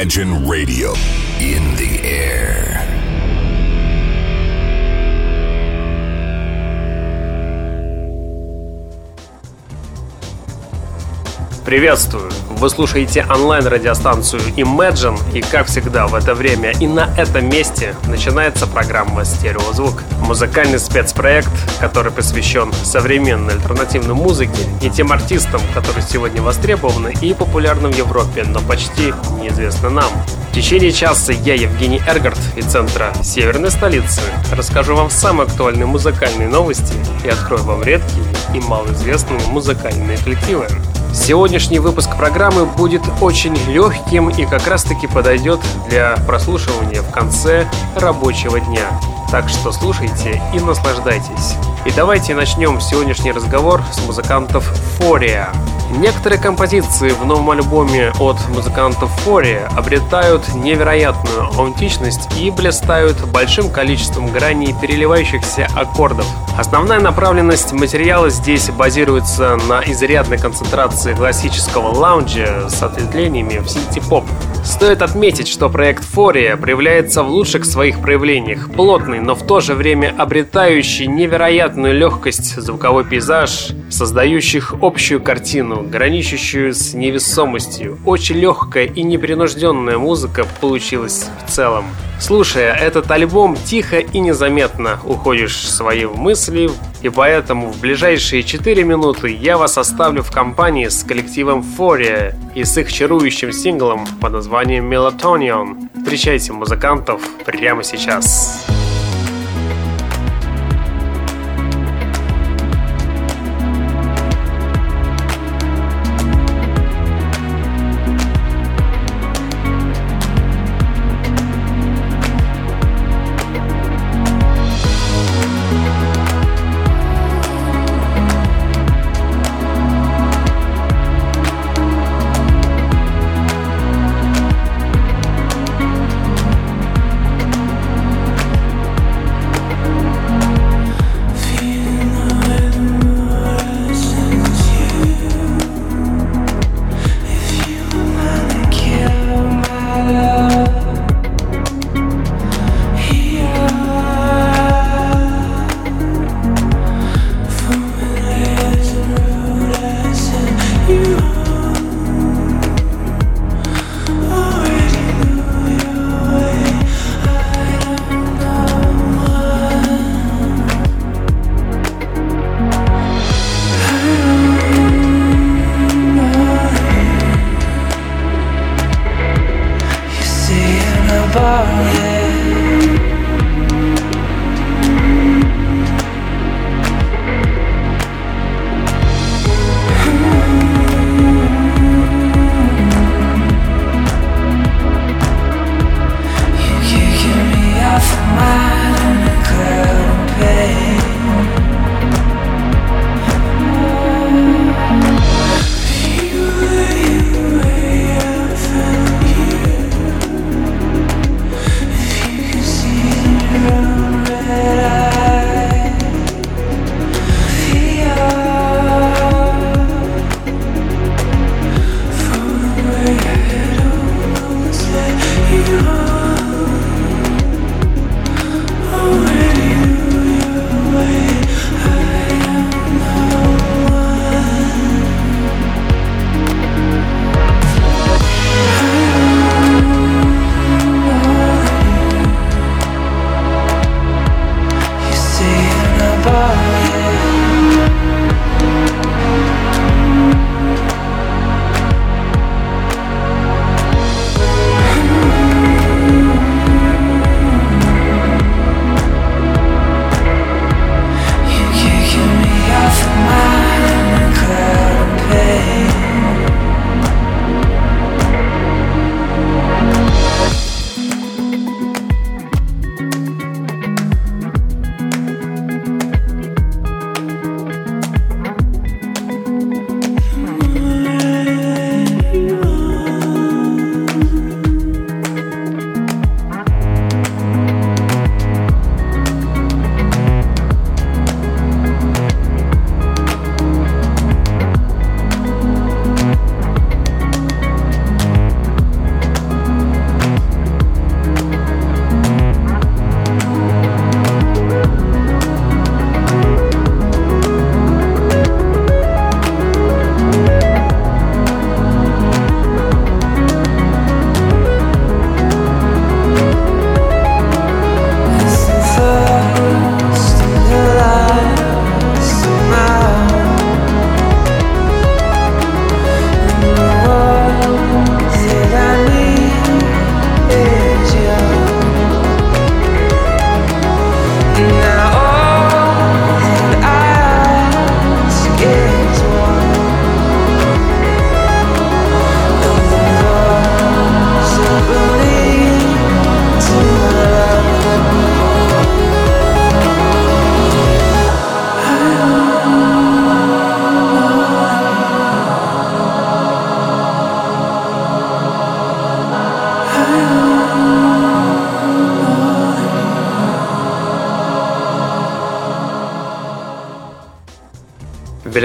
Imagine Radio in the air. Приветствую! Вы слушаете онлайн-радиостанцию Imagine, и как всегда в это время и на этом месте начинается программа «Стереозвук». Музыкальный спецпроект, который посвящен современной альтернативной музыке и тем артистам, которые сегодня востребованы и популярны в Европе, но почти неизвестны нам. В течение часа я, Евгений Эргард, из центра Северной столицы, расскажу вам самые актуальные музыкальные новости и открою вам редкие и малоизвестные музыкальные коллективы. Сегодняшний выпуск программы будет очень легким и как раз таки подойдет для прослушивания в конце рабочего дня. Так что слушайте и наслаждайтесь. И давайте начнем сегодняшний разговор с музыкантов Фория. Некоторые композиции в новом альбоме от музыкантов Фория обретают невероятную аутентичность и блистают большим количеством граней переливающихся аккордов. Основная направленность материала здесь базируется на изрядной концентрации классического лаунжа с ответвлениями в синти-поп. Стоит отметить, что проект Фория проявляется в лучших своих проявлениях. Плотный, но в то же время обретающий невероятную легкость звуковой пейзаж, создающих общую картину, граничащую с невесомостью. Очень легкая и непринужденная музыка получилась в целом. Слушая этот альбом, тихо и незаметно уходишь в свои мысли, и поэтому в ближайшие 4 минуты я вас оставлю в компании с коллективом Фория и с их чарующим синглом под названием Melatonin. Встречайте музыкантов прямо сейчас.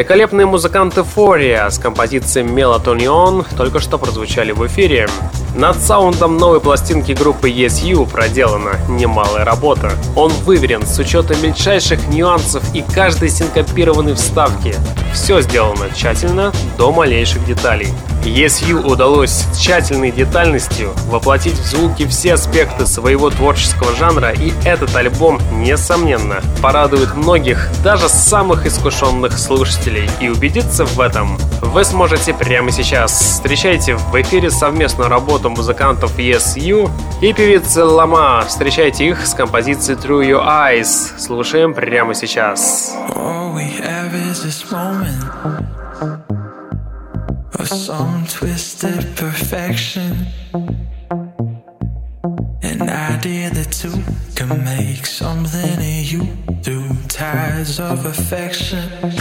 Великолепные музыканты Фория с композицией Melatonin только что прозвучали в эфире. Над саундом новой пластинки группы ESU проделана немалая работа. Он выверен с учетом мельчайших нюансов и каждой синкопированной вставки. Все сделано тщательно до малейших деталей. ESU удалось с тщательной детальностью воплотить в звуки все аспекты своего творческого жанра, и этот альбом, несомненно, порадует многих, даже самых искушенных слушателей, и убедиться в этом вы сможете прямо сейчас. Встречайте в эфире совместную работу музыкантов ESU и певицы Лама. Встречайте их с композицией Through Your Eyes. Слушаем прямо сейчас. All we have is this twisted perfection. An idea that two can make something of you through ties of affection.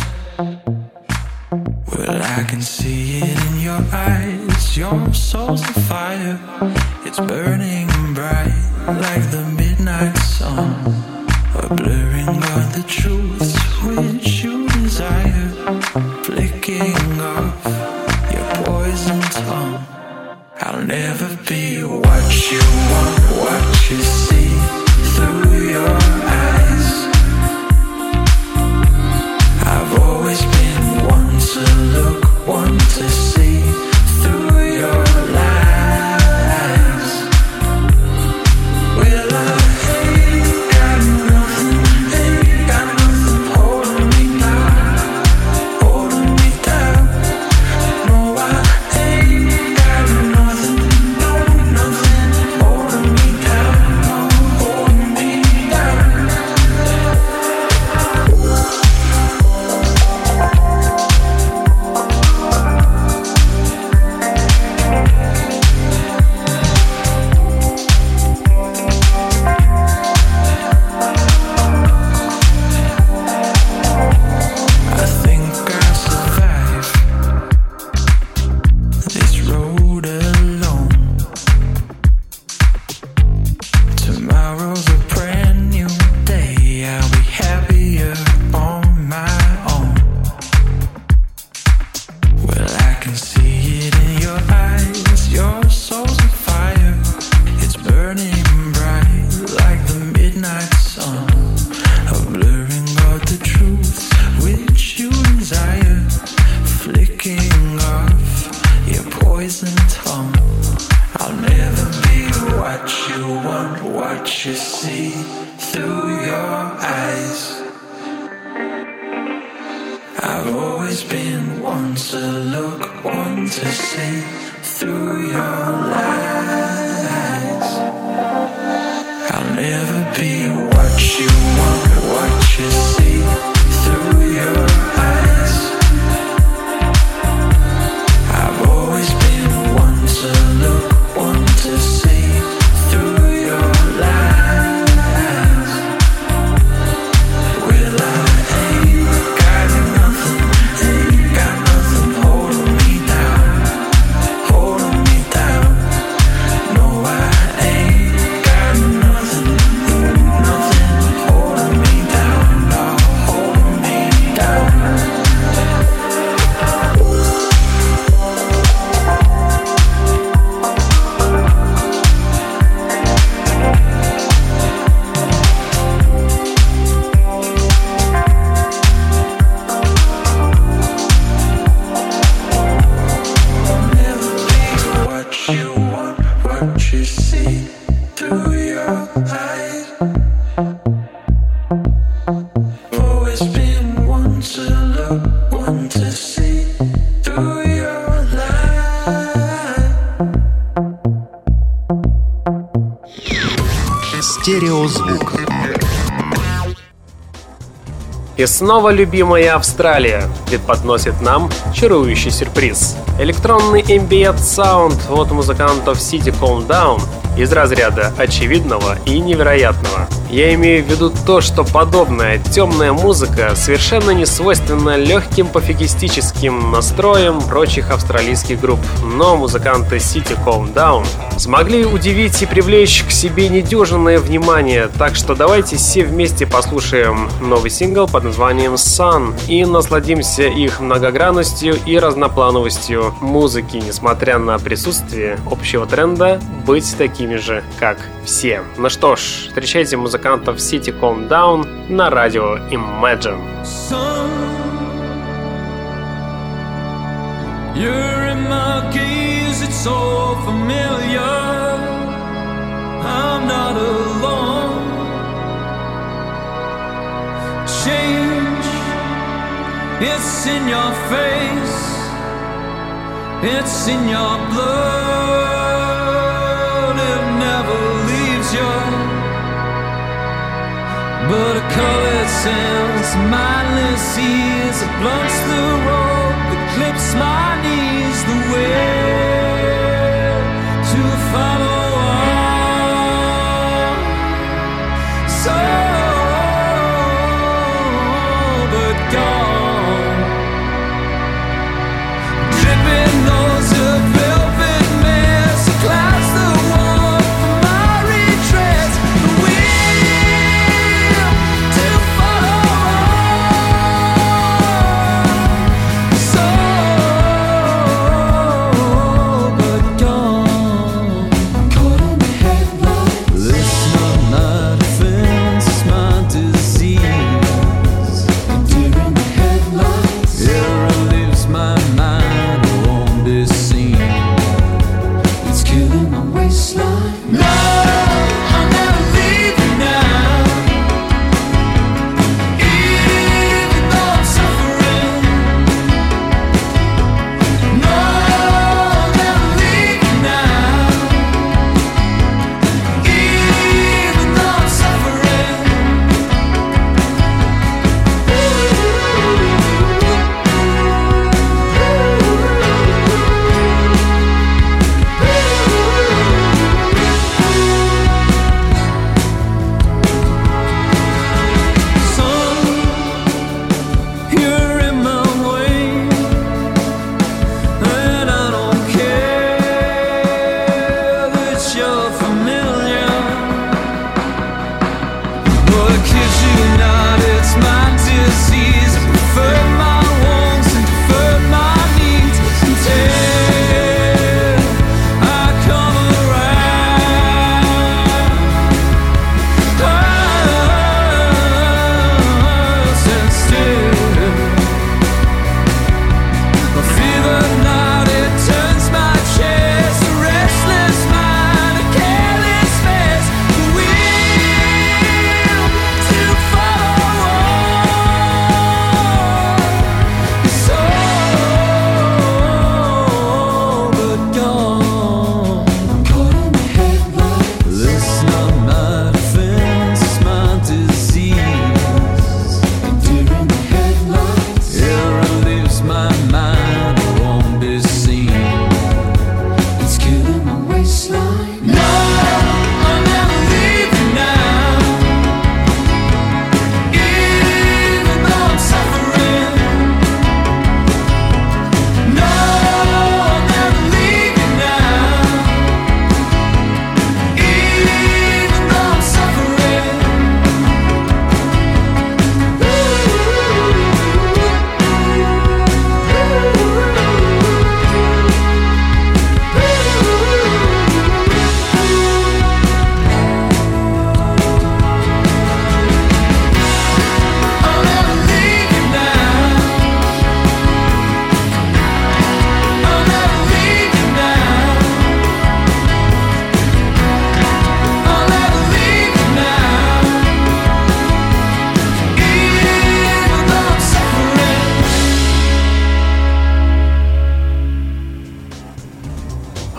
И снова любимая Австралия преподносит нам чарующий сюрприз. Электронный ambient саунд от музыкантов City Calm Down из разряда очевидного и невероятного. Я имею в виду то, что подобная темная музыка совершенно не свойственна легким пофигистическим настроям прочих австралийских групп, но музыканты City Calm Down смогли удивить и привлечь к себе недюжинное внимание, так что давайте все вместе послушаем новый сингл под названием Sun и насладимся их многогранностью и разноплановостью музыки, несмотря на присутствие общего тренда быть такими же, как все. Ну что ж, встречайте музыкантов City Calm Down на радио Imagine. Gaze, it's so familiar. I'm not alone. Change, it's in your face, it's in your blood, it never leaves you. But a colored sense, mindless ease, it blunts the road that clips my knees the way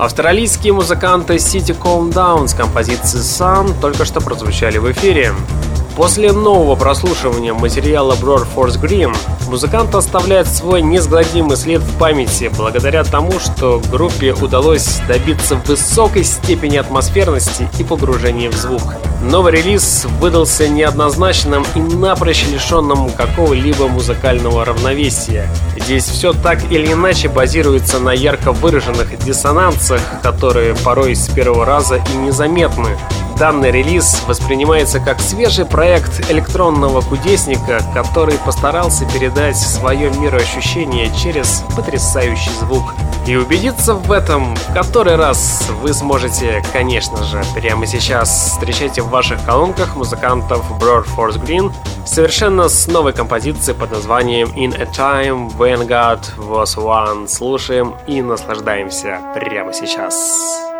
Австралийские музыканты City Calm Down с композицией Sun только что прозвучали в эфире. После нового прослушивания материала Broad Force Green музыкант оставляет свой несгладимый след в памяти благодаря тому, что группе удалось добиться высокой степени атмосферности и погружения в звук. Новый релиз выдался неоднозначным и напрочь лишенным какого-либо музыкального равновесия. Здесь все так или иначе базируется на ярко выраженных диссонансах, которые порой с первого раза и незаметны. Данный релиз воспринимается как свежий проект электронного кудесника, который постарался передать свое мироощущение через потрясающий звук. И убедиться в этом в который раз вы сможете, конечно же, прямо сейчас. Встречайте в ваших колонках музыкантов Broad Force Green совершенно с новой композицией под названием In a Time When God Was One. Слушаем и наслаждаемся прямо сейчас. with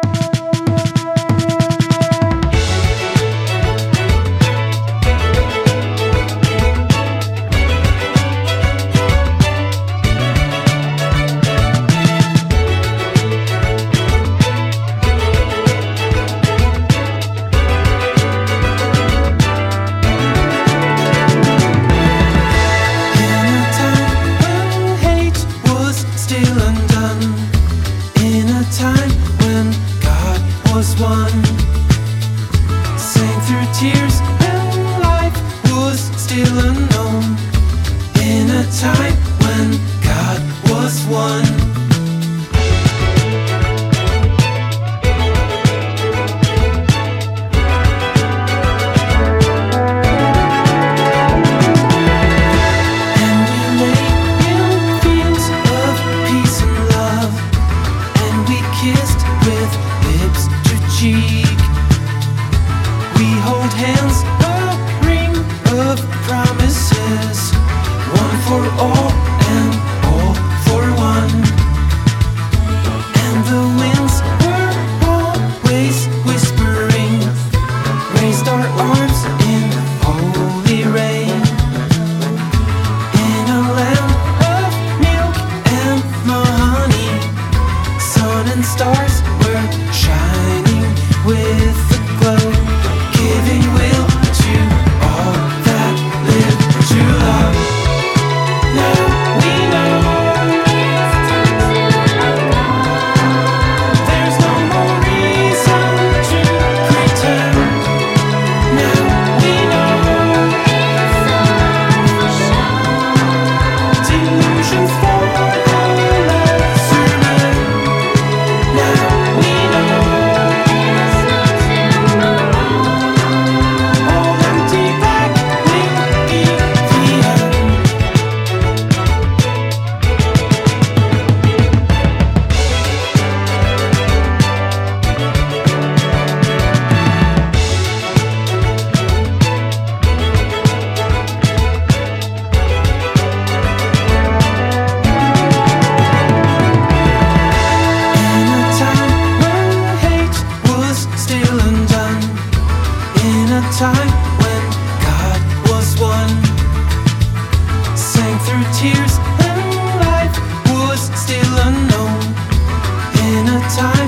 time.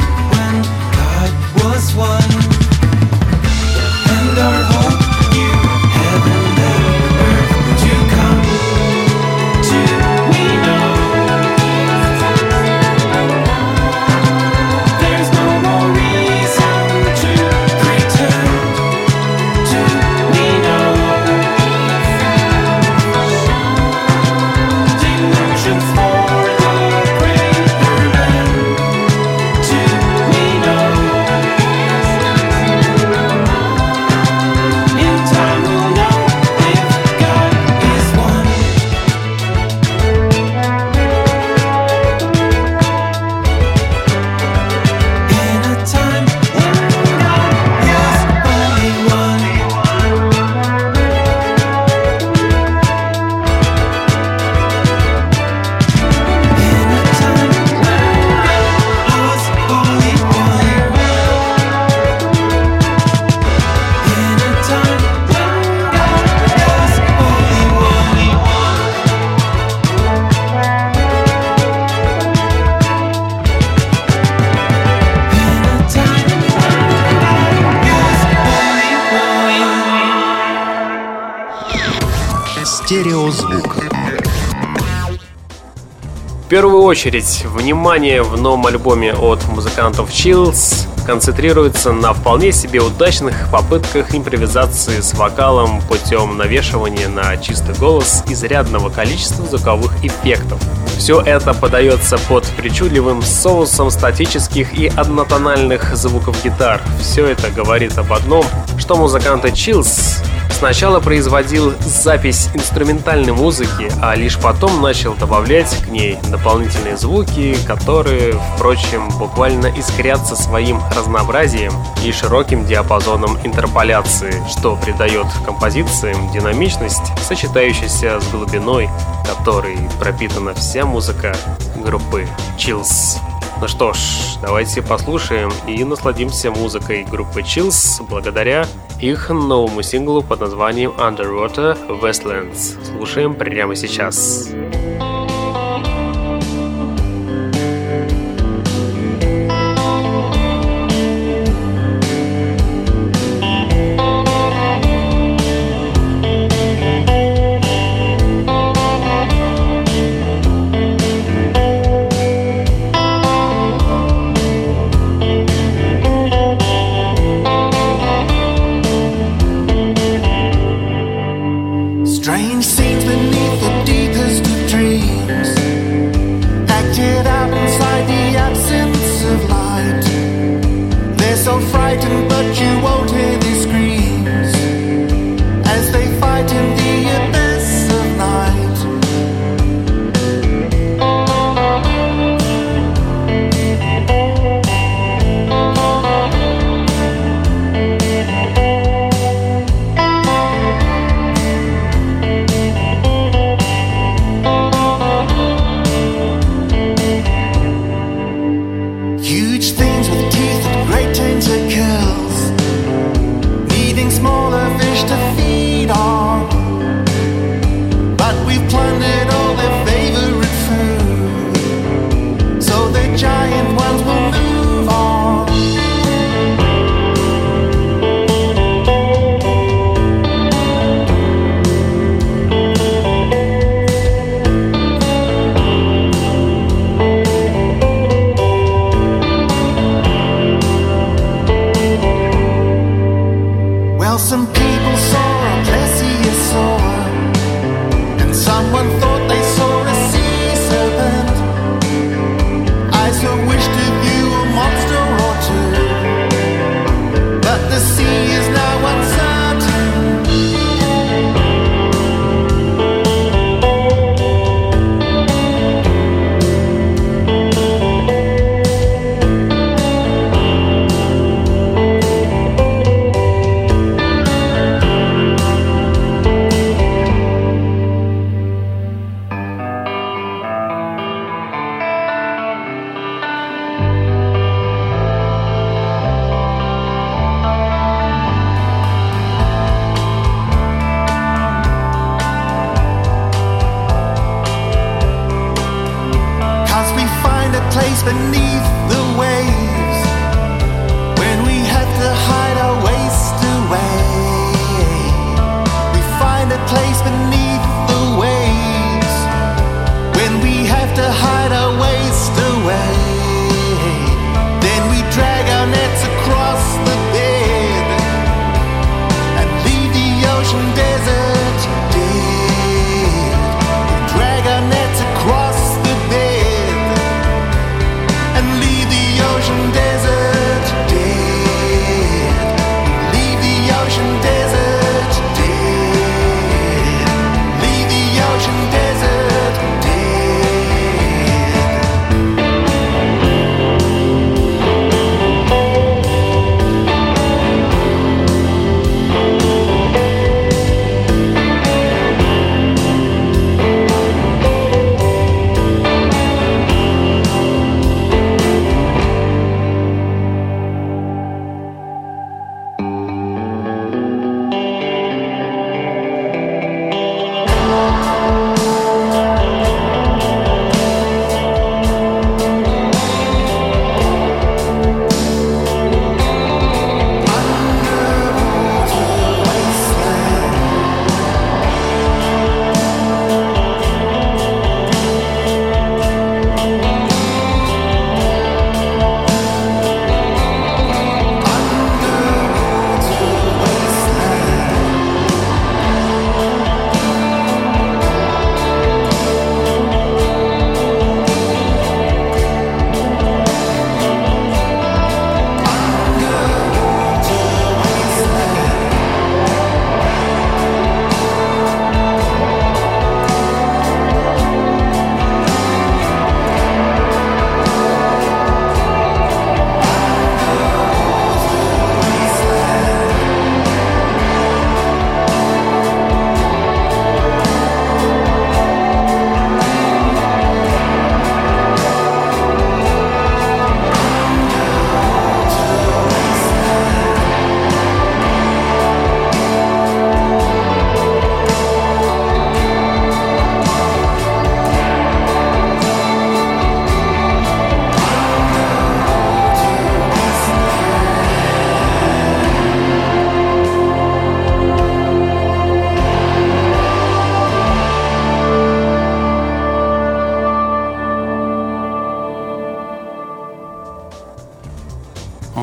Очередь, внимание в новом альбоме от музыкантов Chills концентрируется на вполне себе удачных попытках импровизации с вокалом путем навешивания на чистый голос изрядного количества звуковых эффектов. Все это подается под причудливым соусом статических и однотональных звуков гитар. Все это говорит об одном, что музыканты Chills Сначала производил запись инструментальной музыки, а лишь потом начал добавлять к ней дополнительные звуки, которые, впрочем, буквально искрятся своим разнообразием и широким диапазоном интерполяции, что придает композициям динамичность, сочетающаяся с глубиной, которой пропитана вся музыка группы Chills. Ну что ж, давайте послушаем и насладимся музыкой группы Chills благодаря их новому синглу под названием Underwater Westlands. Слушаем прямо сейчас. Сейчас.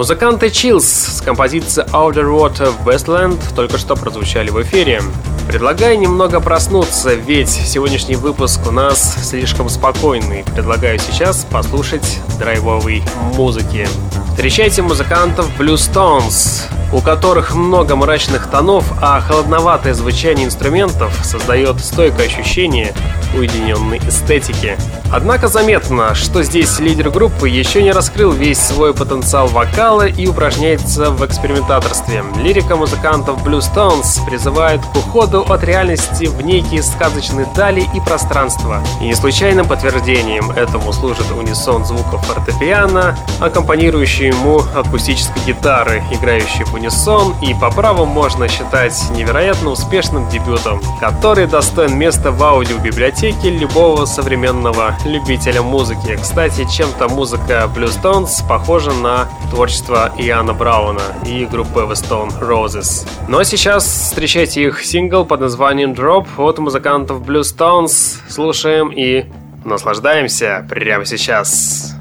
Музыканты Chills с композицией Outer Water Westland только что прозвучали в эфире. Предлагаю немного проснуться, ведь сегодняшний выпуск у нас слишком спокойный. Предлагаю сейчас послушать драйвовой музыки. Встречайте музыкантов Blue Stones у которых много мрачных тонов, а холодноватое звучание инструментов создает стойкое ощущение уединенной эстетики. Однако заметно, что здесь лидер группы еще не раскрыл весь свой потенциал вокала и упражняется в экспериментаторстве. Лирика музыкантов Blue Stones призывает к уходу от реальности в некие сказочные дали и пространства. И не случайным подтверждением этому служит унисон звуков фортепиано, аккомпанирующий ему акустической гитары, играющей в унисон, и по праву можно считать невероятно успешным дебютом, который достоин места в аудиобиблиотеке любого современного любителя музыки. Кстати, чем-то музыка Blue Stones похожа на творчество Иоанна Брауна и группы The Stone Roses. А сейчас встречайте их сингл под названием Drop от музыкантов Blue Stones. Слушаем и наслаждаемся прямо сейчас.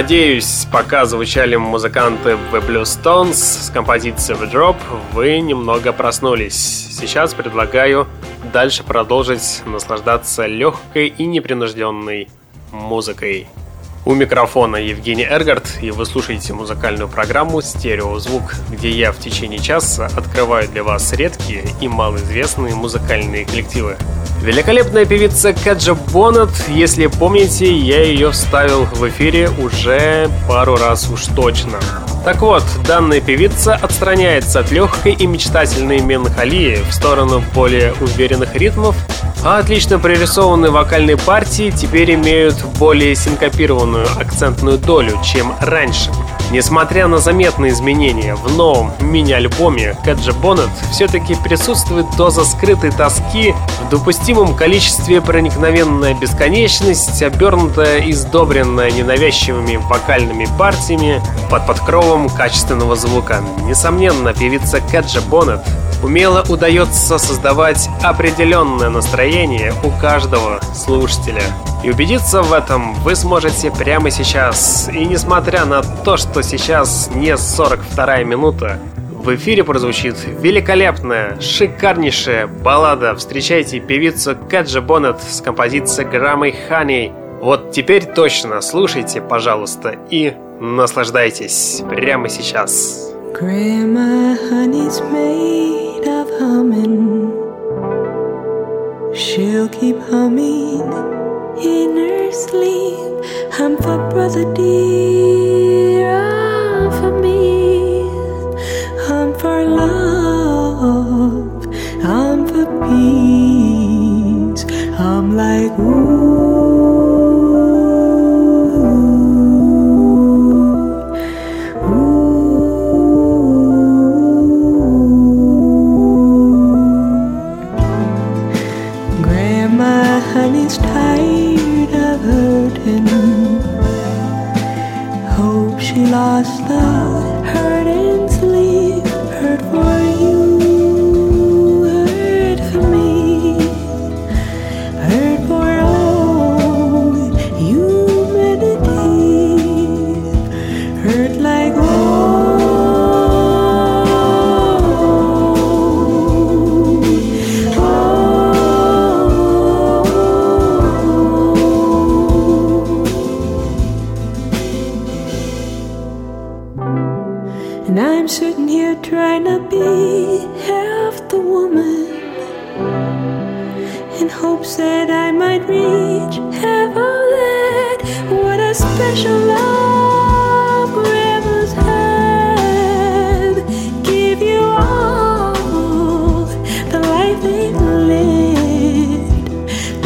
Надеюсь, пока звучали музыканты The Blue Stones с композицией The Drop, вы немного проснулись. Сейчас предлагаю дальше продолжить наслаждаться легкой и непринужденной музыкой. У микрофона Евгений Эргард, и вы слушаете музыкальную программу «Стереозвук», где я в течение часа открываю для вас редкие и малоизвестные музыкальные коллективы. Великолепная певица Каджа Боннет, если помните, я ее вставил в эфире уже пару раз уж точно. Так вот, данная певица отстраняется от легкой и мечтательной меланхолии в сторону более уверенных ритмов, а отлично прорисованные вокальные партии теперь имеют более синкопированную акцентную долю, чем раньше. Несмотря на заметные изменения в новом мини-альбоме, Кэджа Боннет все-таки присутствует доза скрытой тоски в допустимом количестве проникновенная бесконечность, обернутая и сдобренная ненавязчивыми вокальными партиями под подкровом качественного звука. Несомненно, певица Кэджа Боннет умело удается создавать определенное настроение у каждого слушателя. И убедиться в этом вы сможете прямо сейчас. И несмотря на то, что сейчас не 42 минута, в эфире прозвучит великолепная, шикарнейшая баллада. Встречайте певицу Кэджа Боннет с композицией Граммой Хани. Вот теперь точно слушайте, пожалуйста, и наслаждайтесь прямо сейчас. Grandma honey's made of humming. She'll keep humming in her sleep. I'm for brother dear, I'm for me. I'm for love, I'm for peace. I'm like,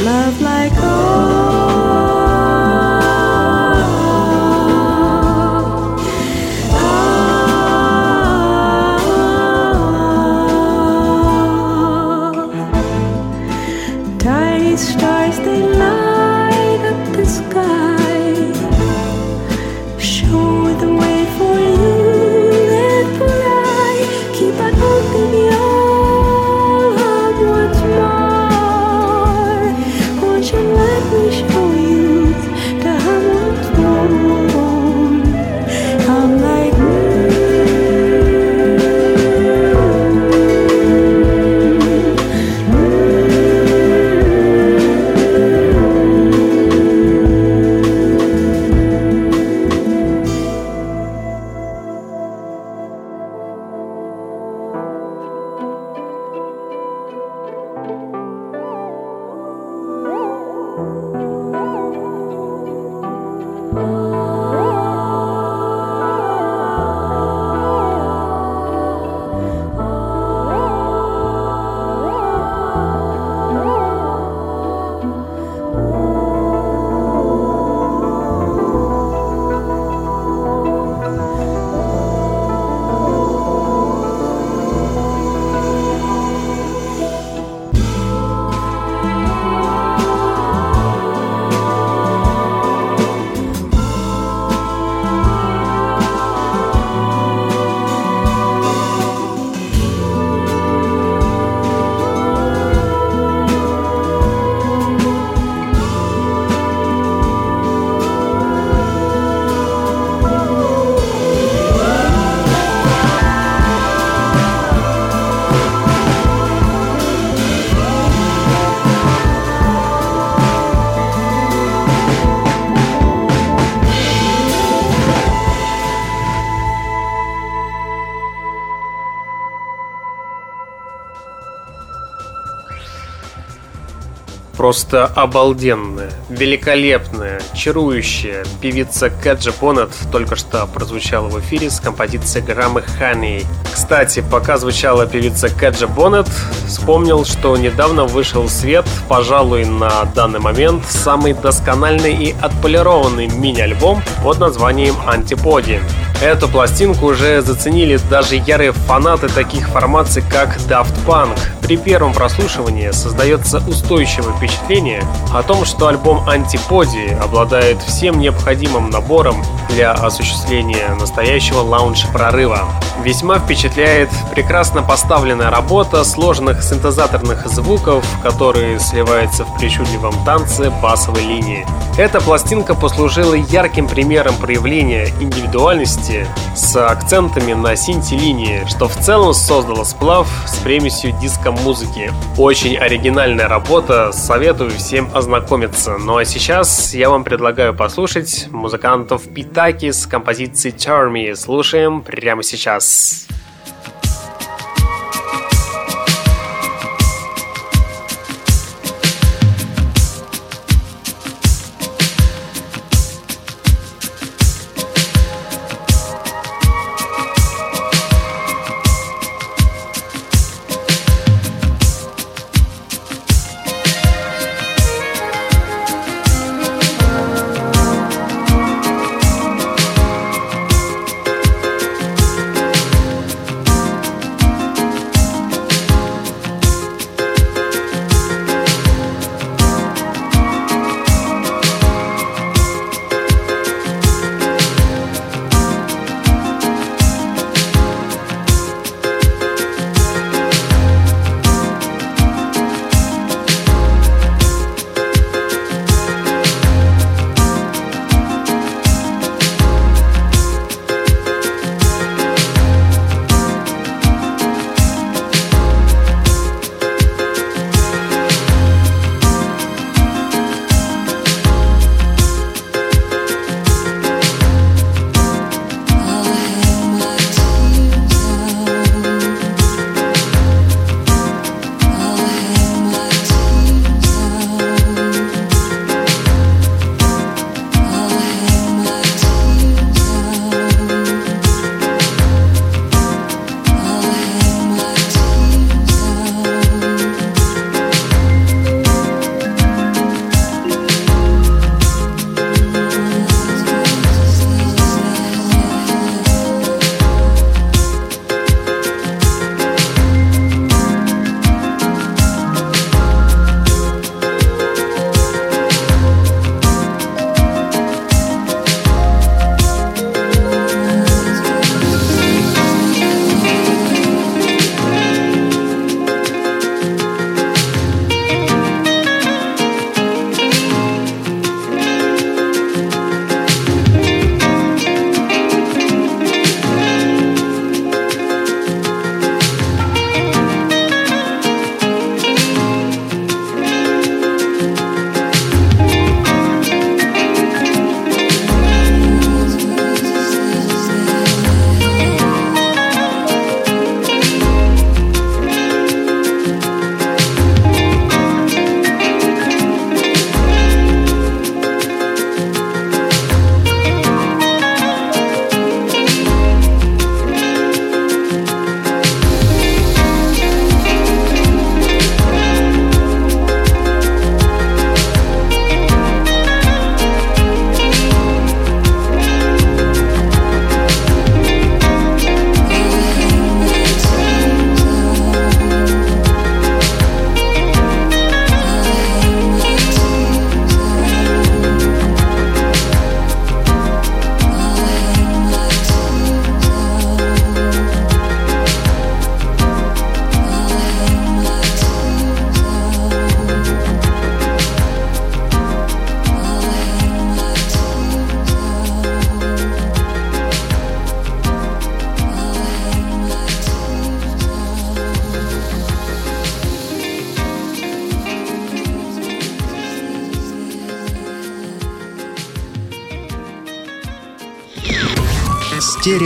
Love Просто обалденная, великолепная, чарующая певица Кэджи Боннет только что прозвучала в эфире с композицией Граммы Хани. Кстати, пока звучала певица Кэджи Боннет, вспомнил, что недавно вышел в свет, пожалуй, на данный момент самый доскональный и отполированный мини-альбом под названием «Антиподи». Эту пластинку уже заценили даже ярые фанаты таких формаций, как Daft Punk. При первом прослушивании создается устойчивое впечатление о том, что альбом Антиподи обладает всем необходимым набором для осуществления настоящего лаунж-прорыва. Весьма впечатляет прекрасно поставленная работа сложных синтезаторных звуков, которые сливаются в причудливом танце басовой линии. Эта пластинка послужила ярким примером проявления индивидуальности с акцентами на синти-линии, что в целом создало сплав с примесью диско-музыки. Очень оригинальная работа, советую всем ознакомиться. Ну а сейчас я вам предлагаю послушать музыкантов Питаки с композицией Turn. Слушаем прямо сейчас.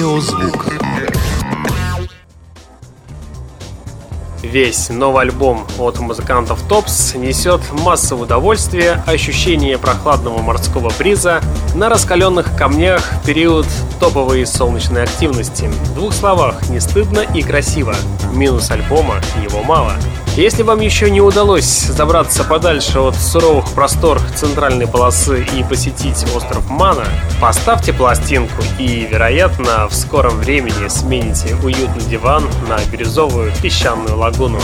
Стереозвук. Весь новый альбом от музыкантов Топс несет массовое удовольствие, ощущение прохладного морского бриза на раскаленных камнях в период топовой солнечной активности. В двух словах, не стыдно и красиво. Минус альбома – его мало. Если вам еще не удалось забраться подальше от суровых простор центральной полосы и посетить остров Мана, поставьте пластинку и, вероятно, в скором времени смените уютный диван на бирюзовую песчаную лагуну.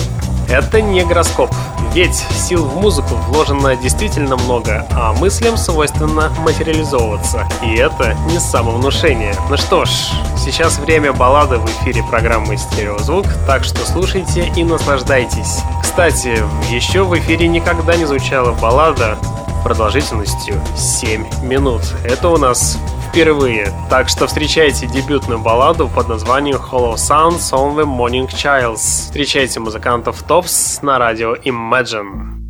Это не гороскоп, ведь сил в музыку вложено действительно много, а мыслям свойственно материализовываться. И это не самовнушение. Ну что ж, сейчас время баллады в эфире программы «Стереозвук», так что слушайте и наслаждайтесь. Кстати, еще в эфире никогда не звучала баллада продолжительностью 7 минут. Это у нас впервые. Так что встречайте дебютную балладу под названием Hollow Sounds on Morning Childs. Встречайте музыкантов Tops на радио Imagine.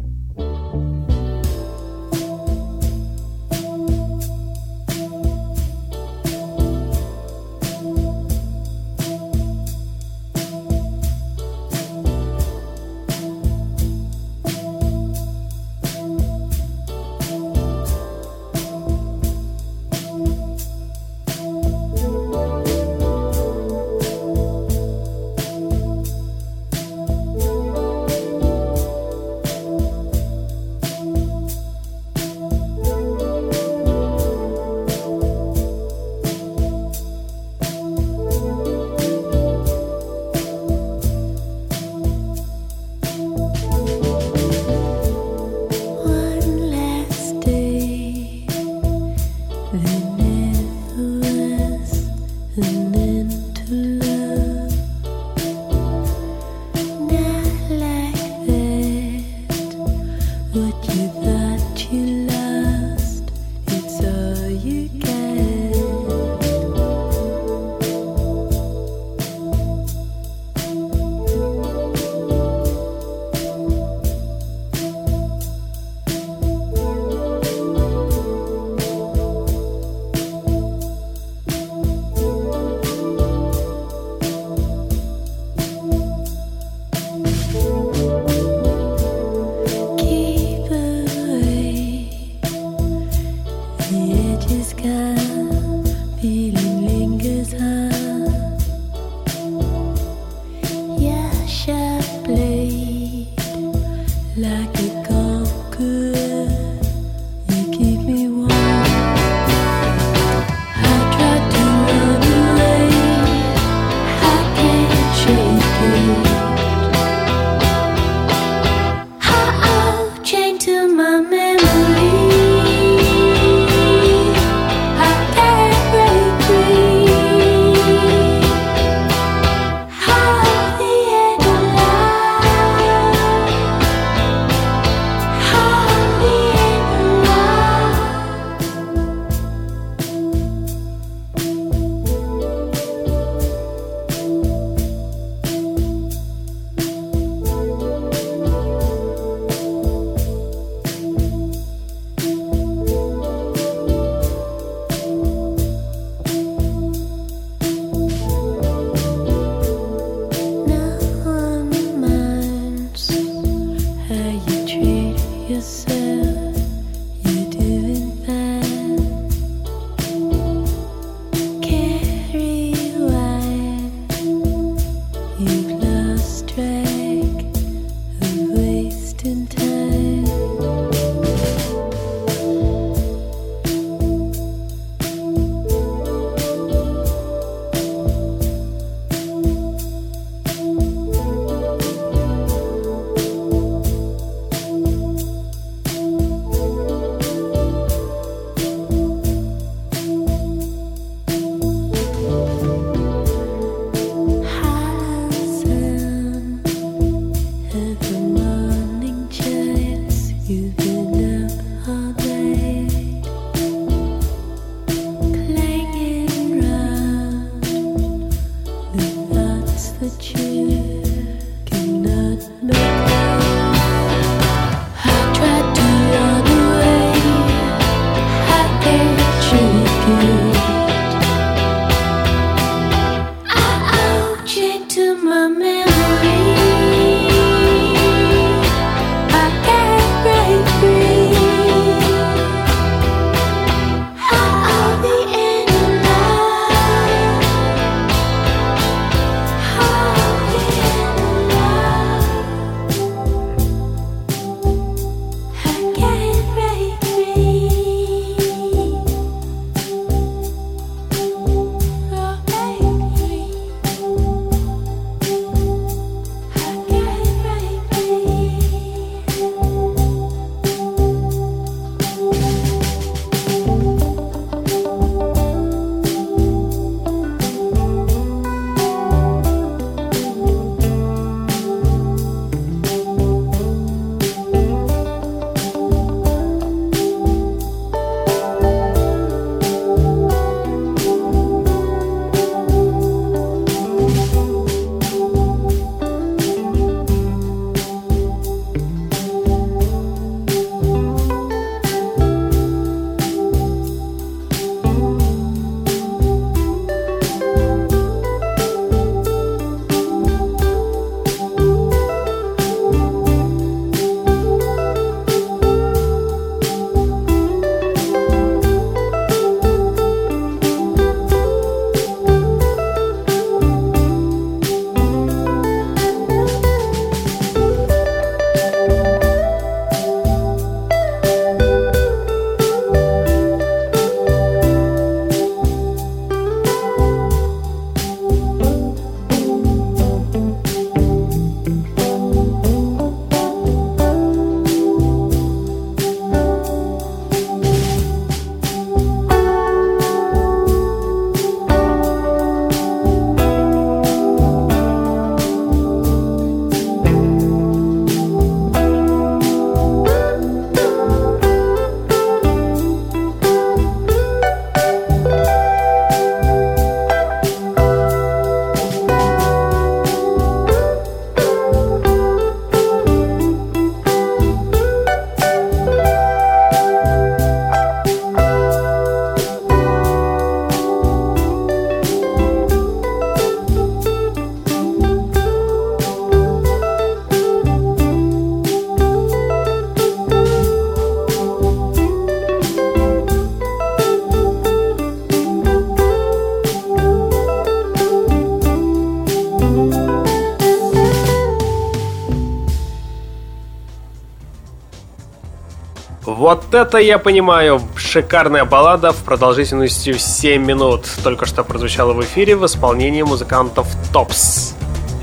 Это я понимаю. Шикарная баллада в продолжительностью 7 минут. Только что прозвучала в эфире в исполнении музыкантов Топс.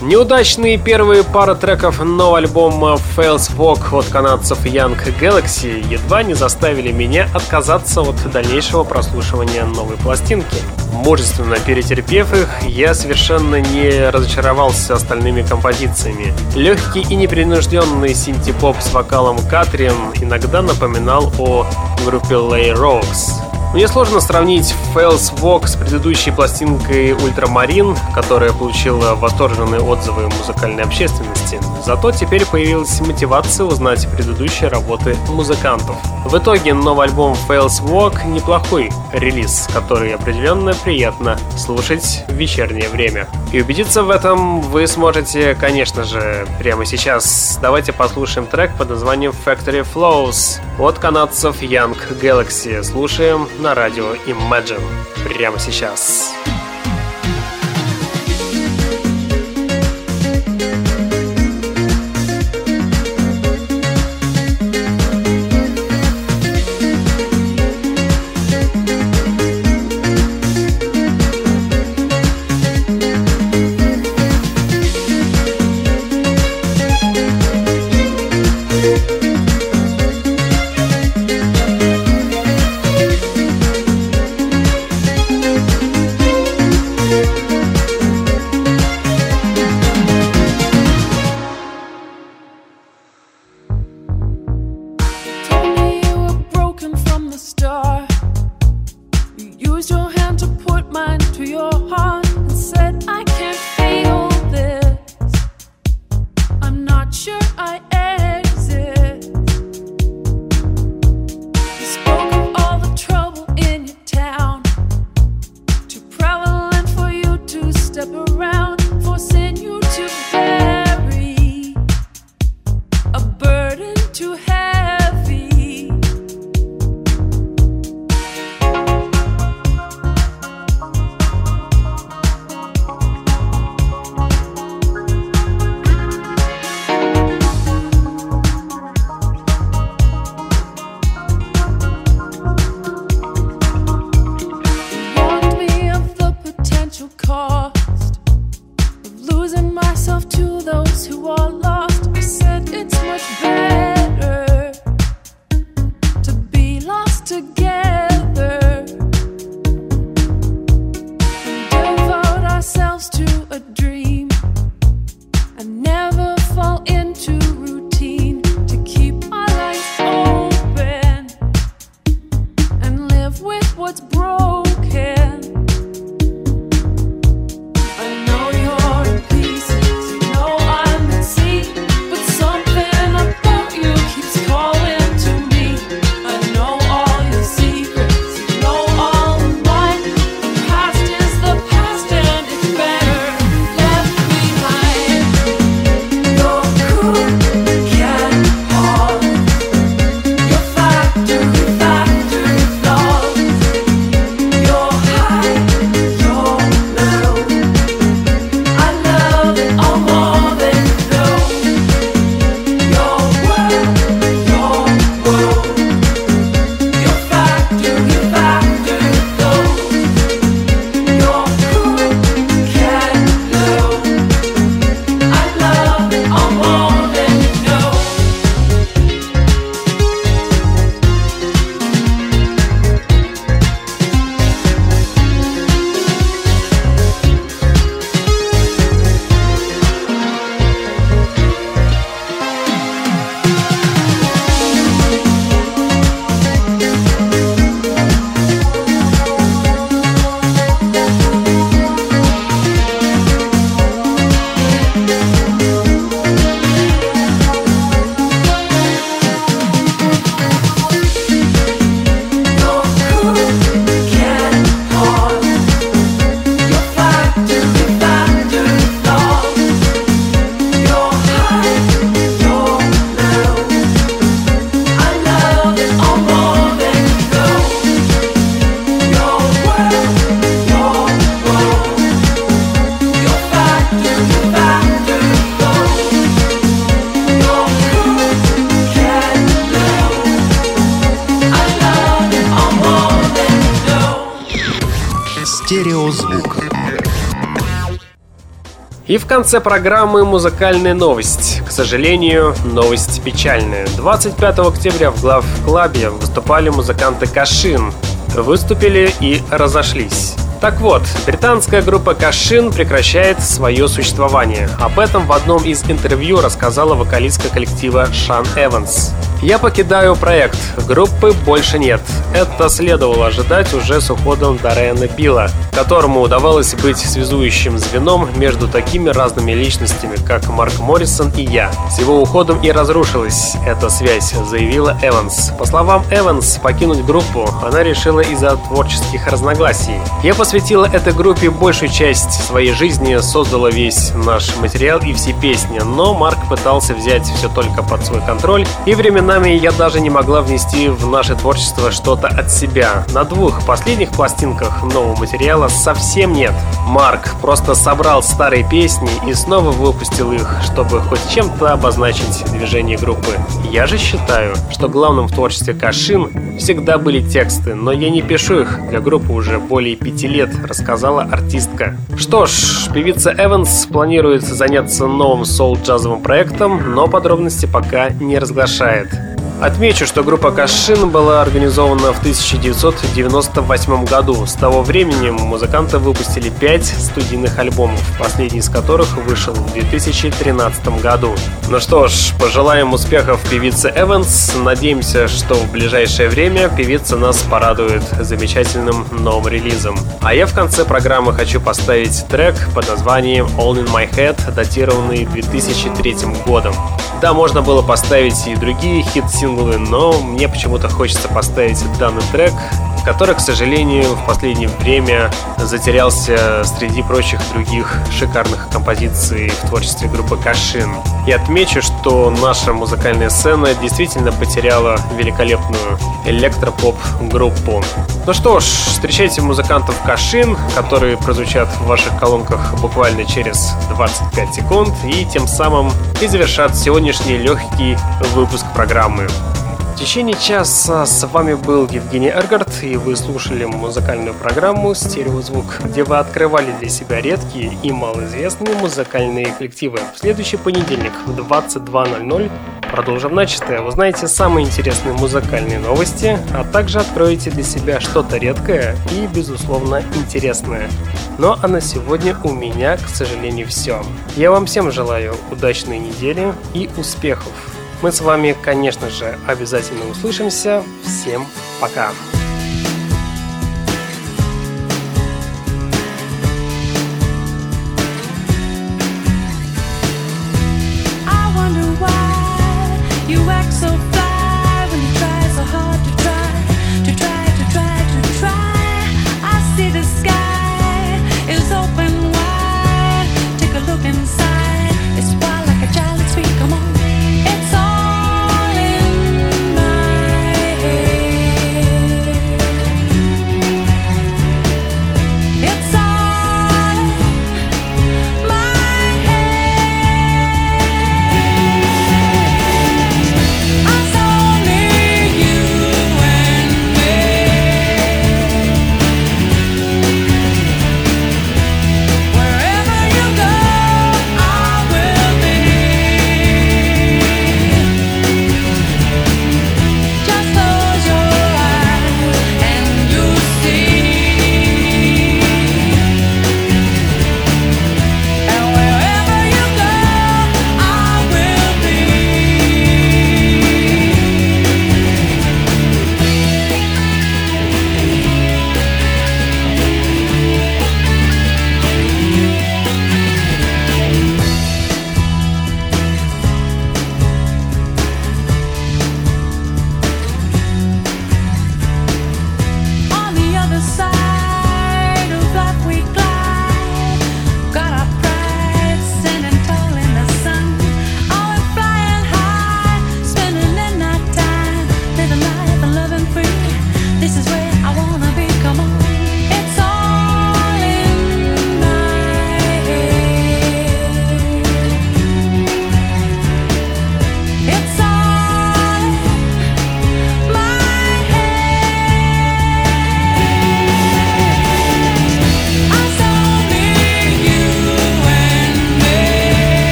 Неудачные первые пара треков нового альбома Fails Walk от канадцев Young Galaxy едва не заставили меня отказаться от дальнейшего прослушивания новой пластинки. Мужественно перетерпев их, я совершенно не разочаровался остальными композициями. Легкий и непринужденный синтепоп с вокалом Катрин иногда напоминал о группе Lay Rocks. Мне сложно сравнить Fails Walk с предыдущей пластинкой Ультрамарин, которая получила восторженные отзывы музыкальной общественности. Зато теперь появилась мотивация узнать предыдущие работы музыкантов. В итоге новый альбом Fails Walk неплохой релиз, который определенно приятно слушать в вечернее время. И убедиться в этом вы сможете, конечно же, прямо сейчас. Давайте послушаем трек под названием Factory Flows от канадцев Young Galaxy. Слушаем на радио Imagine прямо сейчас. Сейчас. И в конце программы музыкальная новость. К сожалению, новость печальная. 25 октября в глав-клабе выступали музыканты Кашин. Выступили и разошлись. Так вот, британская группа Кашин прекращает свое существование. Об этом в одном из интервью рассказала вокалистка коллектива Шан Эванс. Я покидаю проект. Группы больше нет. Это следовало ожидать уже с уходом Дарена Билла, которому удавалось быть связующим звеном между такими разными личностями, как Марк Моррисон и я. С его уходом и разрушилась эта связь, заявила Эванс. По словам Эванс, покинуть группу она решила из-за творческих разногласий. Я посвятила этой группе большую часть своей жизни, создала весь наш материал и все песни, но Марк пытался взять все только под свой контроль, и временами я даже не могла внести в наше творчество что-то от себя. На двух последних пластинках нового материала совсем нет. Марк просто собрал старые песни и снова выпустил их, чтобы хоть чем-то обозначить движение группы. Я же считаю, что главным в творчестве Кашин всегда были тексты, но я не пишу их для группы уже более пяти лет рассказала артистка. Что ж, певица Эванс планирует заняться новым соул-джазовым проектом, но подробности пока не разглашает. Отмечу, что группа Кашин была организована в 1998 году. С того времени музыканты выпустили 5 студийных альбомов, последний из которых вышел в 2013 году. Ну что ж, пожелаем успехов певице Эванс. Надеемся, что в ближайшее время певица нас порадует замечательным новым релизом. А я в конце программы хочу поставить трек под названием All in My Head, датированный 2003 годом. Да, можно было поставить и другие хит-синглы, синглы, но мне почему-то хочется поставить данный трек, который, к сожалению, в последнее время затерялся среди прочих других шикарных композиций в творчестве группы Кашин. И отмечу, что наша музыкальная сцена действительно потеряла великолепную электропоп-группу. Ну что ж, встречайте музыкантов Кашин, которые прозвучат в ваших колонках буквально через 25 секунд и тем самым и завершат сегодняшний легкий выпуск программы. Течение часа с вами был Евгений Эргард, и вы слушали музыкальную программу «Стереозвук», где вы открывали для себя редкие и малоизвестные музыкальные коллективы. В следующий понедельник в 22.00 продолжим начатое. Узнаете самые интересные музыкальные новости, а также откроете для себя что-то редкое и, безусловно, интересное. Ну а на сегодня у меня, к сожалению, все. Я вам всем желаю удачной недели и успехов. Мы с вами, конечно же, обязательно услышимся. Всем пока!